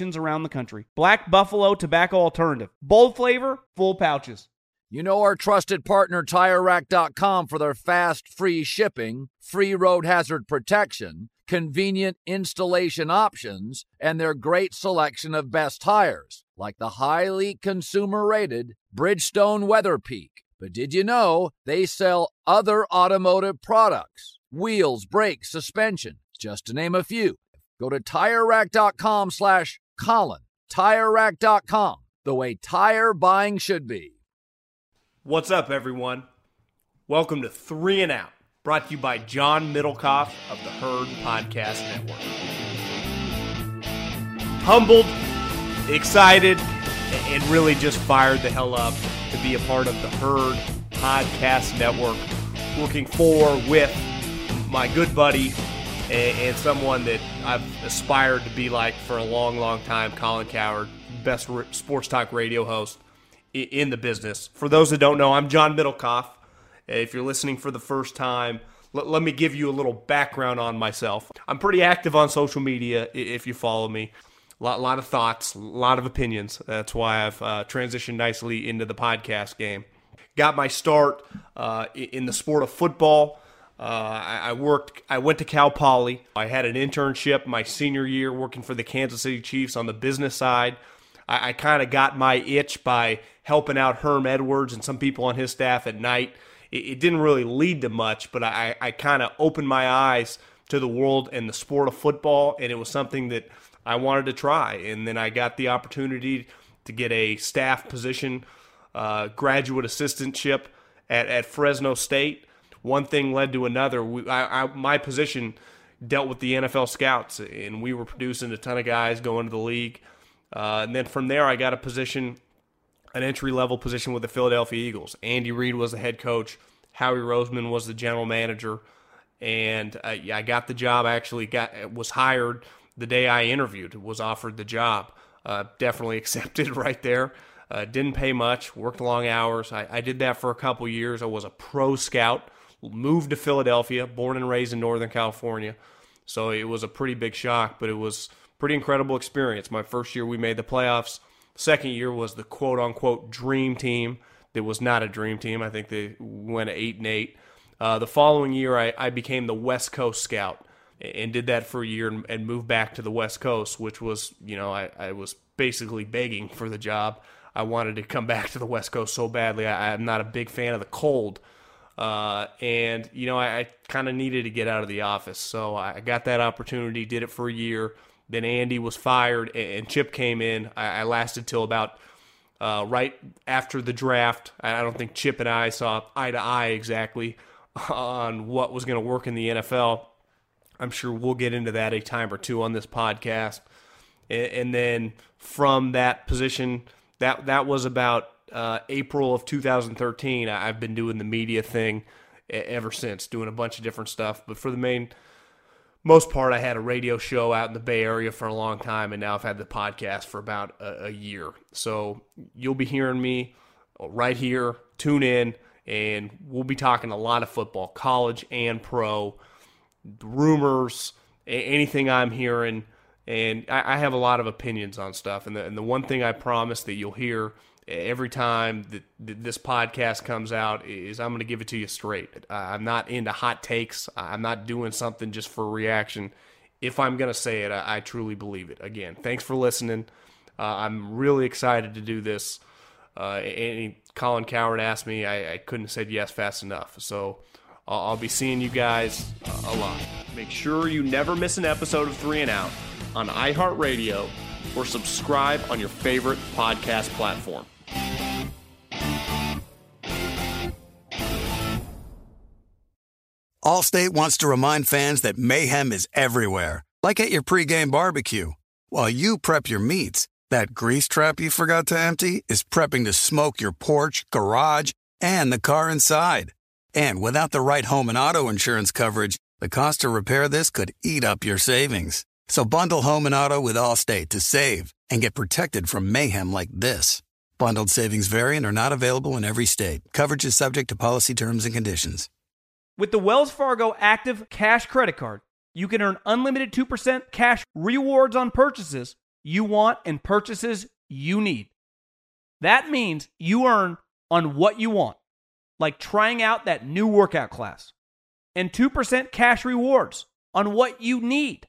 around the country. Black Buffalo Tobacco Alternative. Bold flavor, full pouches. You know our trusted partner TireRack.com for their fast, free shipping, free road hazard protection, convenient installation options, and their great selection of best tires, like the highly consumer rated Bridgestone Weather Peak. But did you know they sell other automotive products? Wheels, brakes, suspension, just to name a few. Go to TireRack.com slash Colin. TireRack.com, the way tire buying should be. What's up, everyone? Welcome to Three and Out, brought to you by John Middlekauff of the Herd Podcast Network. Humbled, excited, and really just fired the hell up to be a part of the Herd Podcast Network, working for, with my good buddy, and, and, someone that I've aspired to be like for a long, long time, Colin Cowherd, best sports talk radio host in the business. For those that don't know, I'm John Middlekauff. If you're listening for the first time, let, let me give you a little background on myself. I'm pretty active on social media if you follow me. A lot, lot of thoughts, a lot of opinions. That's why I've uh, transitioned nicely into the podcast game. Got my start uh, in the sport of football. Uh, I, worked. I went to Cal Poly. I had an internship my senior year working for the Kansas City Chiefs on the business side. I, I kind of got my itch by helping out Herm Edwards and some people on his staff at night. It, it didn't really lead to much, but I, I kind of opened my eyes to the world and the sport of football, and it was something that I wanted to try. And then I got the opportunity to get a staff position, uh, graduate assistantship at, at Fresno State one thing led to another. We, I, I, my position dealt with the NFL scouts, and we were producing a ton of guys going to the league. Uh, and then from there, I got a position, an entry level position with the Philadelphia Eagles. Andy Reid was the head coach. Howie Roseman was the general manager, and uh, I got the job. I actually got was hired the day I interviewed. Was offered the job. Uh, definitely accepted right there. Uh, didn't pay much. Worked long hours. I, I did that for a couple years. I was a pro scout moved to Philadelphia, born and raised in Northern California. So it was a pretty big shock, but it was pretty incredible experience. My first year we made the playoffs. Second year was the quote unquote dream team. That was not a dream team. I think they went eight and eight. Uh, the following year, I, I, became the West Coast scout and did that for a year and, and moved back to the West Coast, which was, you know, I, I, was basically begging for the job. I wanted to come back to the West Coast so badly. I, I'm not a big fan of the cold. Uh, and you know, I, I kind of needed to get out of the office, so I got that opportunity. Did it for a year. Then Andy was fired, and Chip came in. I, I lasted till about uh, right after the draft. I don't think Chip and I saw eye to eye exactly on what was going to work in the NFL. I'm sure we'll get into that a time or two on this podcast. And, and then from that position, that that was about uh, April of 2013, I've been doing the media thing ever since, doing a bunch of different stuff. But for the main most part, I had a radio show out in the Bay Area for a long time, and now I've had the podcast for about a, a year. So you'll be hearing me right here. Tune in, and we'll be talking a lot of football, college and pro, rumors, anything I'm hearing. And I, have a lot of opinions on stuff. And the, and the one thing I promise that you'll hear every time that, this podcast comes out is I'm going to give it to you straight. I'm not into hot takes. I'm not doing something just for reaction. If I'm going to say it, I, truly believe it. Again, thanks for listening. Uh, I'm really excited to do this. Uh, and Colin Cowherd asked me, I, I, couldn't have said yes fast enough. So I'll, I'll be seeing you guys a lot. Make sure you never miss an episode of Three and Out on iHeartRadio or subscribe on your favorite podcast platform. Allstate wants to remind fans that mayhem is everywhere, like at your pregame barbecue. While you prep your meats, that grease trap you forgot to empty is prepping to smoke your porch, garage, and the car inside. And without the right home and auto insurance coverage, the cost to repair this could eat up your savings. So bundle home and auto with Allstate to save and get protected from mayhem like this. Bundled savings variant are not available in every state. Coverage is subject to policy terms and conditions. With the Wells Fargo Active Cash Credit Card, you can earn unlimited 2% cash rewards on purchases you want and purchases you need. That means you earn on what you want, like trying out that new workout class, and 2% cash rewards on what you need